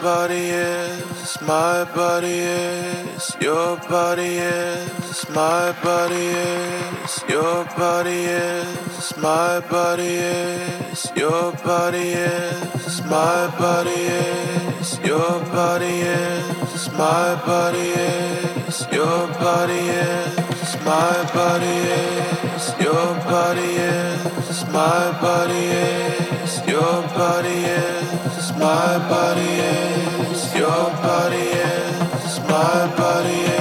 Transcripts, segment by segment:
body is, my body is, your body is, my body is, your body is, my body is, your body is, my body is, your body is, my body is, your body is, my body is, your body is, my body is, your body is my body is, your body is, my body is.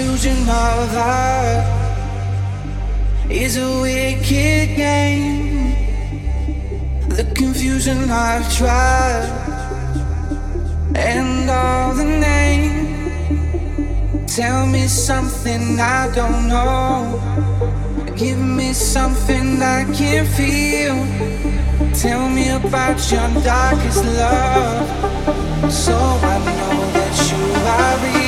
Illusion of art is a wicked game. The confusion I've tried, and all the name. Tell me something I don't know. Give me something I can feel. Tell me about your darkest love, so I know that you are real.